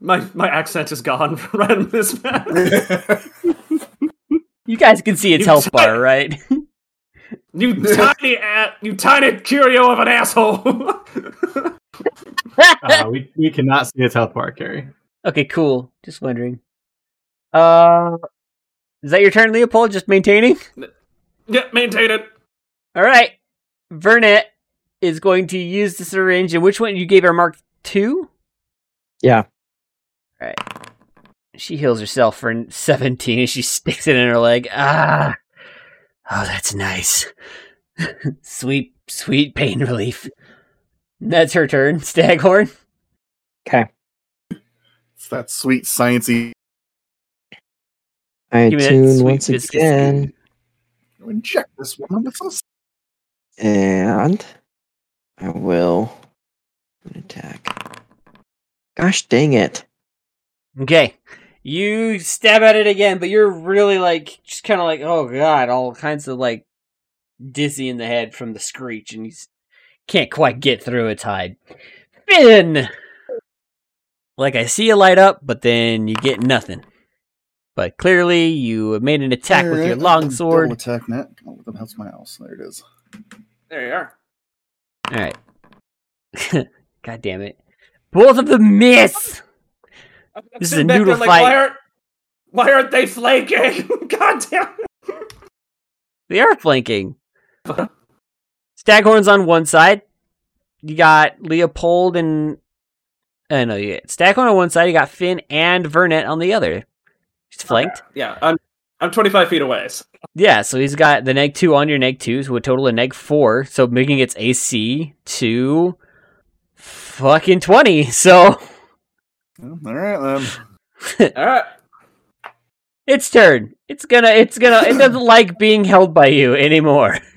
my my accent is gone right on this map. You guys can see its You health suck. bar, right? You tiny, a- you tiny curio of an asshole. uh, we, we cannot see its health bar, Carrie. okay, cool. Just wondering. Uh, is that your turn, Leopold? Just maintaining. yeah, maintain it. All right. Vernet is going to use the syringe. And which one you gave her? Mark two. Yeah. All right. She heals herself for 17 and she sticks it in her leg. Ah. Oh, that's nice. sweet, sweet pain relief. That's her turn. Staghorn. Okay. It's that sweet sciencey. I Give me that tune once viscous again, Inject this one with us. and I will attack. Gosh dang it! Okay. You stab at it again, but you're really like, just kind of like, oh god, all kinds of like dizzy in the head from the screech, and you can't quite get through its hide. Finn! Like, I see you light up, but then you get nothing. But clearly, you have made an attack with your Alright, long double sword. Attack net. Oh, what the hell's my house? There it is. There you are. Alright. god damn it. Both of them miss! I'm This is a noodle there fight. Why aren't, why aren't they flanking? God damn it. They are flanking. Staghorn's on one side. You got Leopold and I know you Staghorn on one side. You got Finn and Vernet on the other. He's flanked. Yeah, I'm I'm 25 feet away. so- Yeah, so he's got the neg two on your neg two, so a total of neg four. So making its AC to fucking twenty. So All right then. All right. its turn. It's gonna. It's gonna. It doesn't like being held by you anymore.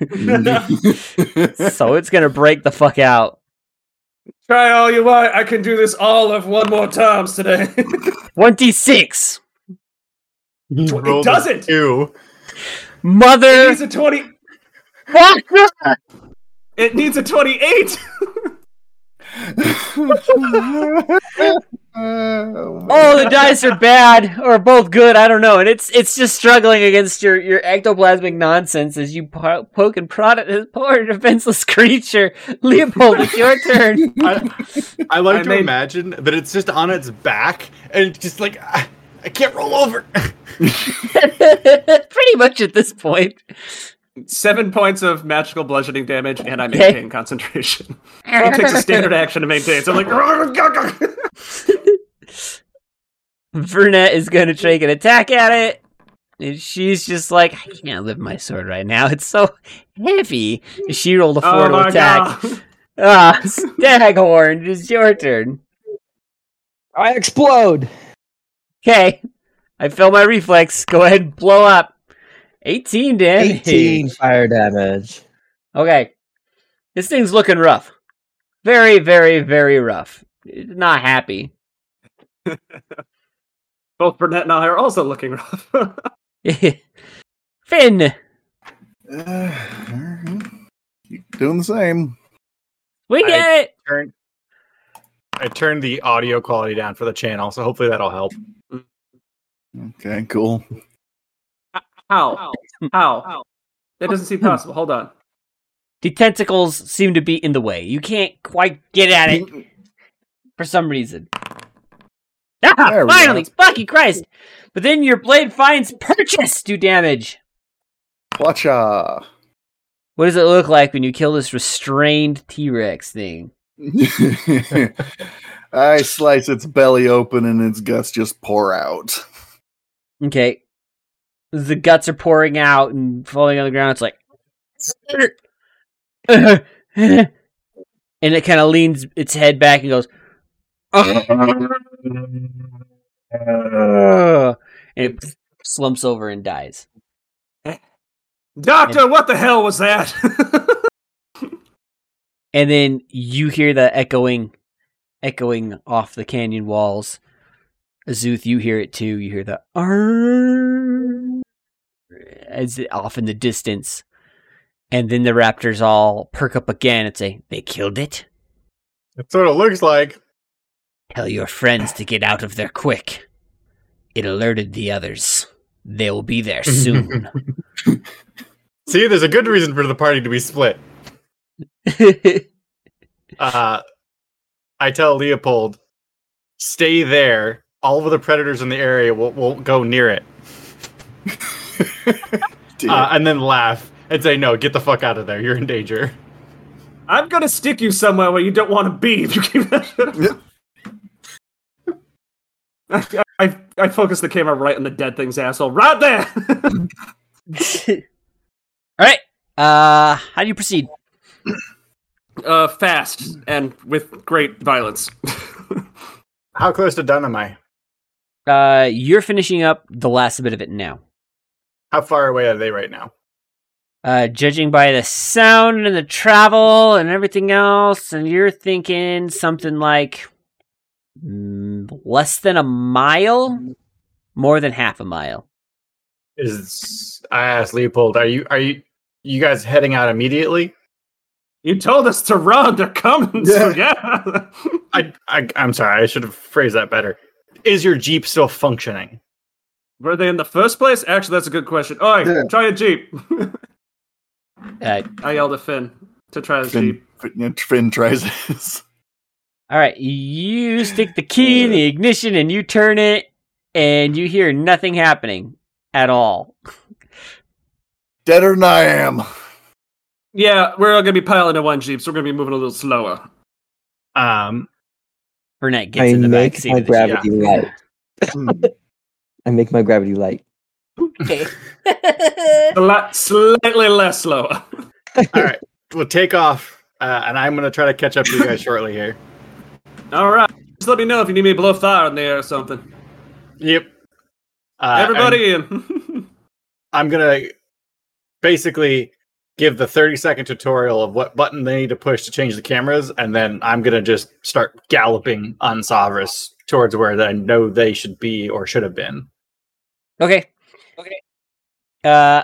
so it's gonna break the fuck out. Try all you want. I can do this all of one more times today. Twenty six. He It doesn't. Two. Mother It's a 20. fucker! It needs a 28. Oh, the dice are bad or both good. I don't know, and it's it's just struggling against your your ectoplasmic nonsense as you po- poke and prod at this poor defenseless creature. Leopold, it's your turn. I, I like I to made- imagine that it's just on its back and just like "Ah, I can't roll over. Pretty much at this point. Seven points of magical bludgeoning damage, and I Okay. maintain concentration. it takes a standard action to maintain. So I'm like, Vernet is going to take an attack at it. And she's just like, I can't lift my sword right now. It's so heavy. She rolled a four oh to attack. god! Ah, Staghorn, it is your turn. I explode. Okay. I fail my reflex. Go ahead and blow up. 18 damage. 18 fire damage. Okay. This thing's looking rough. Very, very, very rough. Not happy. Both Vernet and I are also looking rough. Finn. Uh. Keep doing the same. We I- get it. Turn. I turned the audio quality down for the channel, so hopefully that'll help. Okay, cool. How? How? That doesn't seem possible. Hold on. The tentacles seem to be in the way. You can't quite get at it for some reason. Ah, There we go. finally! Fucking Christ! But then your blade finds purchase do damage. Watcha. What does it look like when you kill this restrained T Rex thing? I slice its belly open and its guts just pour out. Okay. The guts are pouring out and falling on the ground. It's like. and it kind of leans its head back and goes. and it slumps over and dies. Doctor, what the hell was that? And then you hear the echoing, echoing off the canyon walls. Azuth, you hear it too. You hear the "Arr!" as off in the distance, and then the raptors all perk up again and say, "They killed it. That's what it looks like. Tell your friends to get out of there quick. It alerted the others. They will be there soon." See, there's a good reason for the party to be split. Uh, I tell Leopold, stay there. All of the predators in the area will, will go near it, uh, and then laugh and say, "No, get the fuck out of there. You're in danger." I'm gonna stick you somewhere where you don't want to be if you keep that shit up. I, I, I focus the camera right on the dead thing's asshole. Right there! all right. Uh, how do you proceed? uh, fast and with great violence. How close to done am I? Uh, you're finishing up the last bit of it now. How far away are they right now? Uh, judging by the sound and the travel and everything else, and you're thinking something like mm, less than a mile, more than half a mile. Is I asked Leopold, are you are you you guys heading out immediately? you told us to run. They're coming. So yeah. I, I I'm sorry, I should have phrased that better. Is your jeep still functioning? Were they in the first place? Actually, that's a good question. Oh, Yeah. try a jeep. Uh, I yelled at Finn to try the Finn, jeep. Finn, Finn tries this. all right, you stick the key in the ignition and you turn it, and you hear nothing happening at all. Deader than I am. Yeah, we're all gonna be piling in one jeep, so we're gonna be moving a little slower. Um, Vernet gets I in the back make seat my of the Jeep. gravity light. Hmm. I make my gravity light. A lot slightly less slower. all right, we'll take off, uh, and I'm gonna try to catch up to you guys shortly here. All right. Just let me know if you need me to blow fire in the air or something. Yep. Uh, Everybody in. I'm, I'm gonna basically give the 30 second tutorial of what button they need to push to change the cameras, and then I'm gonna just start galloping on Savras towards where I know they should be or should have been. Okay. Okay. Uh,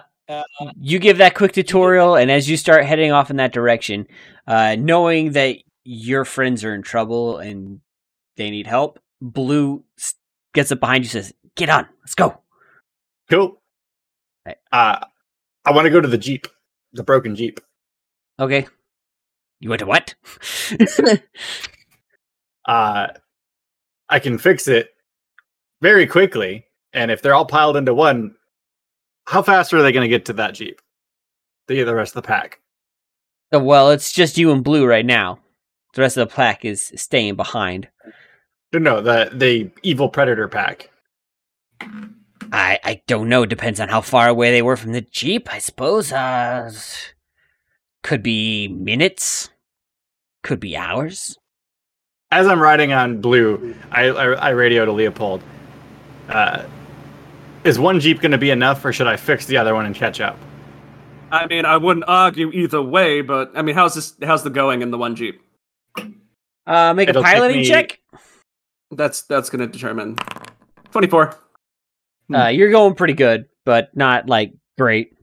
you give that quick tutorial, and as you start heading off in that direction, uh, knowing that your friends are in trouble and they need help, Blue gets up behind you, says, "Get on, let's go." Cool. Right. Uh, I want to go to the jeep, the broken jeep. Okay. You went to what? uh, I can fix it very quickly. And if they're all piled into one, how fast are they going to get to that Jeep? the the rest of the pack. Uh, Well, it's just you and Blue right now. The rest of the pack is staying behind. No, no, the the evil predator pack. I I don't know. Depends on how far away they were from the jeep. I suppose. Uh, could be minutes. Could be hours. As I'm riding on blue, I I, I radio to Leopold. Uh, is one jeep going to be enough, or should I fix the other one and catch up? I mean, I wouldn't argue either way, but I mean, how's this? How's the going in the one jeep? Uh, make It'll a piloting me- check. That's that's gonna determine. Twenty-four. Uh, you're going pretty good, but not like great.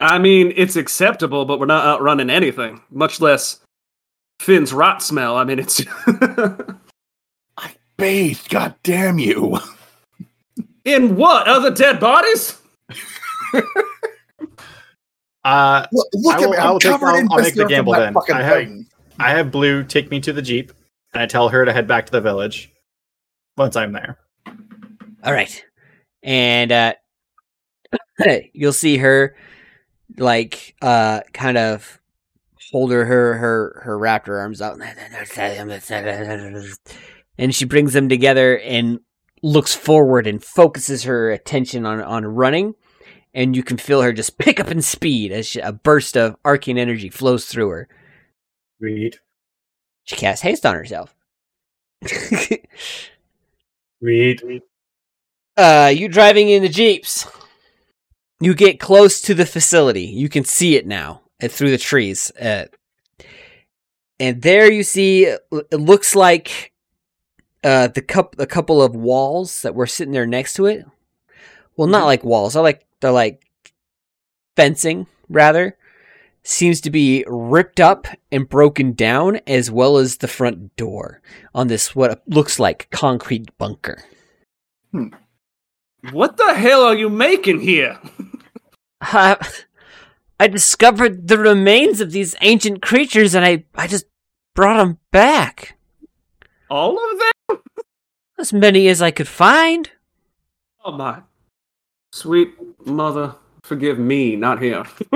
I mean, it's acceptable, but we're not outrunning anything, much less Finn's rot smell. I mean, it's I Bathed, god damn you. in what other dead bodies? Uh, Look, look I at will- me. I will I'm take- covered I'll- in I'll make the gamble then. I have- thing. I have blue take me to the jeep, and I tell her to head back to the village once I'm there. All right, and uh, you'll see her like uh, kind of hold her her her, her raptor arms out, and she brings them together and looks forward and focuses her attention on on running. And you can feel her just pick up in speed as she, a burst of arcane energy flows through her. Read, She casts haste on herself. Read, read. Uh, you driving in the jeeps. You get close to the facility. You can see it now uh, through the trees. Uh, and there you see it looks like uh, the cup a couple of walls that were sitting there next to it. Well, not like walls. They're like they're like fencing rather. Seems to be ripped up and broken down, as well as the front door on this what looks like concrete bunker. What the hell are you making here? I, I discovered the remains of these ancient creatures and I, I just brought them back. All of them? As many as I could find. Oh my sweet mother, forgive me, not him.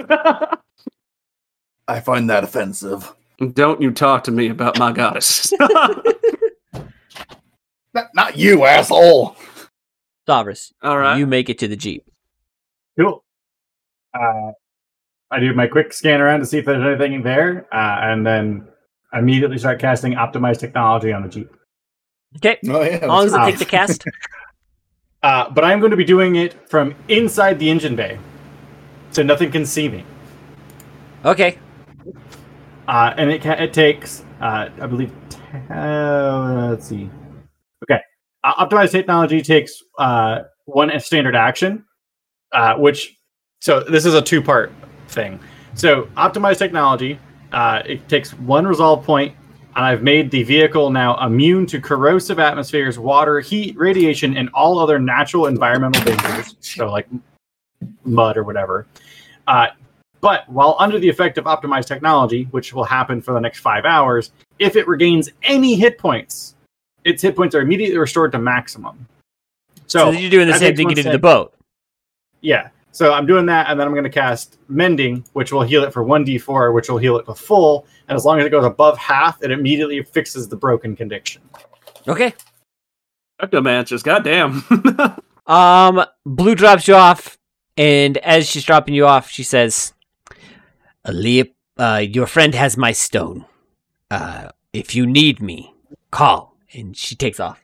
I find that offensive. Don't you talk to me about my goddess. Not, not you, asshole. Stavros, All right. you make it to the Jeep. Cool. Uh, I do my quick scan around to see if there's anything there, uh, and then immediately start casting optimized technology on the jeep. Okay. Oh yeah. As long as it takes the cast. Uh, but I'm going to be doing it from inside the engine bay, so nothing can see me. Okay. Uh, and it ca- it takes, uh, I believe, t- uh, let's see. Okay, optimized technology takes uh, one standard action, uh, which so this is a two part thing. So optimized technology, uh, it takes one resolve point, and I've made the vehicle now immune to corrosive atmospheres, water, heat, radiation, and all other natural environmental dangers. So like mud or whatever. Uh, but while under the effect of optimized technology, which will happen for the next five hours, if it regains any hit points, its hit points are immediately restored to maximum. So, So, you're doing the same thing one you did to the boat. yeah. So I'm doing that, and then I'm going to cast Mending, which will heal it for 1d4, which will heal it to full. And as long as it goes above half, it immediately fixes the broken condition. Okay. Necromancers, goddamn. Um, Blue drops you off, and as she's dropping you off, she says, "Leop, uh, your friend has my stone. Uh, if you need me, call." And she takes off.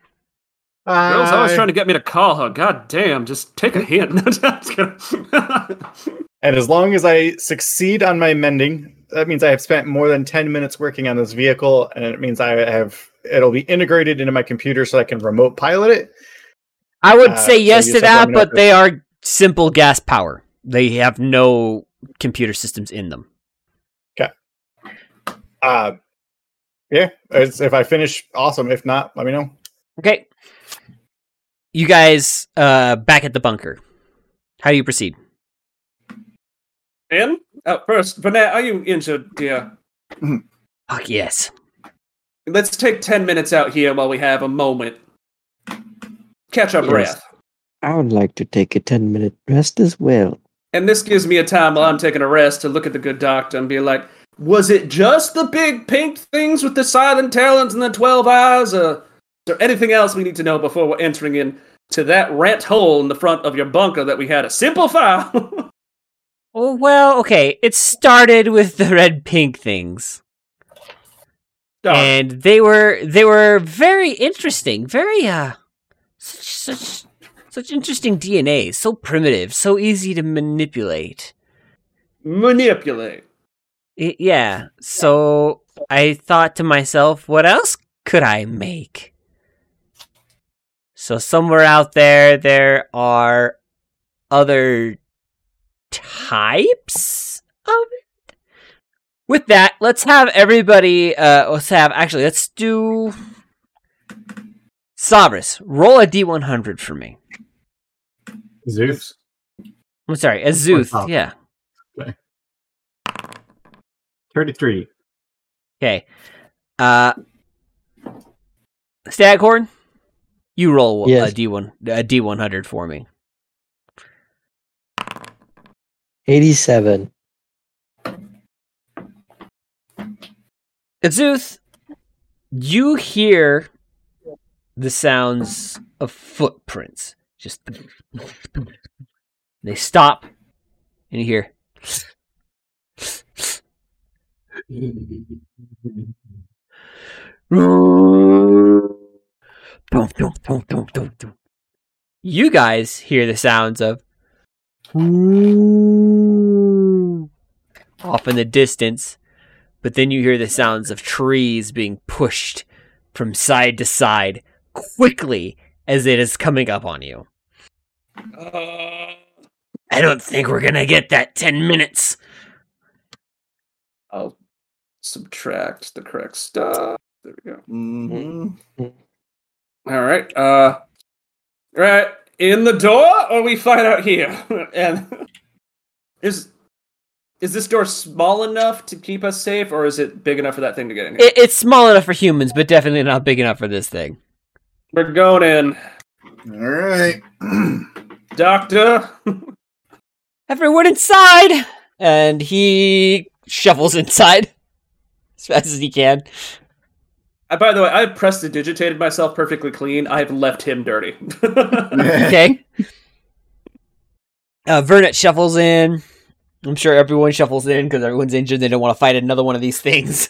Girl's always trying to get me to call her. God damn, just take a hint. Just kidding. And as long as I succeed on my mending, that means I have spent more than 10 minutes working on this vehicle, and it means I have it'll be integrated into my computer so I can remote pilot it. I would Uh, say yes you to just have to let that, but if they are simple gas power. They have no computer systems in them. Okay. Uh yeah, it's, if I finish, awesome. If not, let me know. Okay. You guys, uh, back at the bunker. How do you proceed? In? Uh, first, Vernet, are you injured, dear? Fuck yes. Let's take 10 minutes out here while we have a moment. Catch our Yes. breath. I would like to take a 10 minute rest as well. And this gives me a time while I'm taking a rest to look at the good doctor and be like, was it just the big pink things with the silent talons and the 12 eyes? Or is there anything else we need to know before we're entering in to that rent hole in the front of your bunker that we had a simple file? Oh, well, okay. It started with the red pink things. And they were they were very interesting very uh such such such interesting dna so primitive so easy to manipulate Manipulate. I- yeah so i thought to myself what else could i make so somewhere out there there are other types of it with that let's have everybody uh let's have actually let's do Sabris, roll a d100 for me. Zeus. I'm sorry, Azuth. top. Yeah. 33. Okay. Uh, Staghorn, you roll Yes. a d1 a d100 for me. 87. Azuth, you hear the sounds of footprints. Just they stop, and you hear. You guys hear the sounds of off in the distance, but then you hear the sounds of trees being pushed from side to side quickly as it is coming up on you. I don't think we're gonna get that 10 minutes. I'll subtract the correct stuff. There we go. Mhm. All right. Uh, right in the door, or we find out here. and is is this door small enough to keep us safe, or is it big enough for that thing to get in here? It, it's small enough for humans, but definitely not big enough for this thing. We're going in, All right. Doctor. Everyone inside! And he shuffles inside as fast as he can. Uh, by the way, I've prestidigitated myself perfectly clean. I've left him dirty. Okay. Uh, Vernet shuffles in. I'm sure everyone shuffles in because everyone's injured. They don't want to fight another one of these things.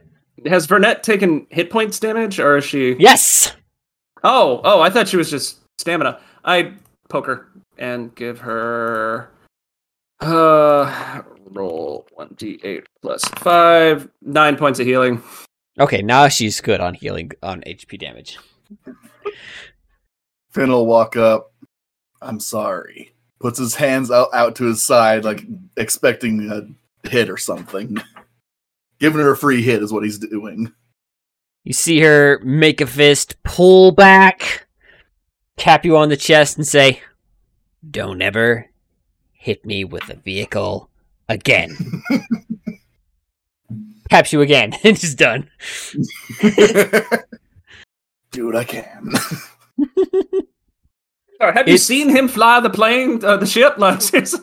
Has Vernet taken hit points damage, or is she? Yes! Oh, oh, I thought she was just stamina. I poke her and give her uh roll one d eight plus five, nine points of healing. Okay, now she's good on healing on HP damage. Finn will walk up. I'm sorry. Puts his hands out, out to his side, like expecting a hit or something. Giving her a free hit is what he's doing. You see her make a fist, pull back, tap you on the chest, and say, Don't ever hit me with a vehicle again. Taps you again, and is done. Do what I can. Have you It's- seen him fly the plane, uh, the ship? Like, it's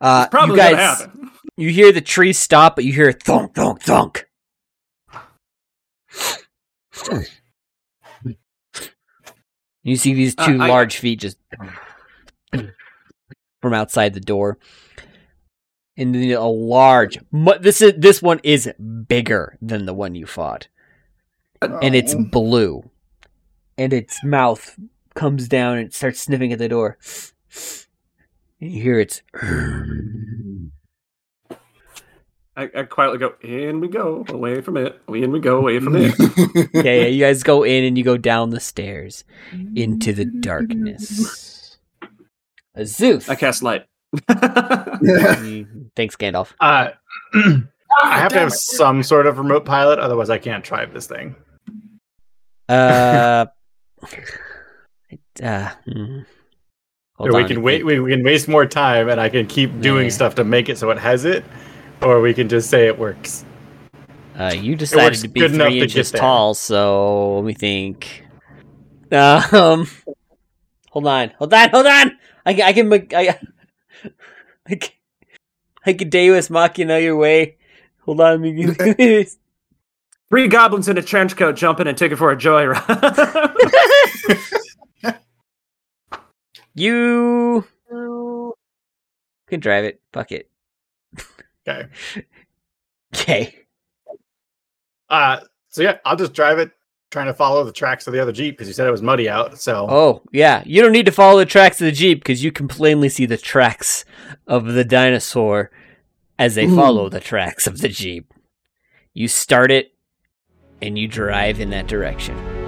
Uh, probably you guys, gonna happen. you hear the trees stop, but you hear thunk, thunk, thunk. You see these Uh, two I- large feet just from outside the door, and then a large. mu- This is this one is bigger than the one you fought, and it's Oh. blue, and its mouth comes down and starts sniffing at the door. And you hear its. I, I quietly go, in we go, away from it. In we go, away from it. yeah, yeah, you guys go in and you go down the stairs into the darkness. Azuth. I cast light. Mm, Thanks, Gandalf. Uh, I have to have some sort of remote pilot, otherwise I can't drive this thing. Uh, uh hmm. Hold Or we on, can wait. We, we can waste more time, and I can keep doing Yeah. stuff to make it so it has it, or we can just say it works. Uh, you decided works to be good enough three to get inches there. tall, so let me think. Um, hold on, hold on, hold on. I, can- I can. make- I, like, like a Deus Machina your way. Hold on, let me. Three goblins in a trench coat jumping and taking for a joyride. You can drive it. Fuck it. Okay. Okay. Uh, so yeah, I'll just drive it, trying to follow the tracks of the other jeep because you said it was muddy out. So Oh, yeah. You don't need to follow the tracks of the Jeep because you can plainly see the tracks of the dinosaur as they Ooh. follow the tracks of the Jeep. You start it and you drive in that direction.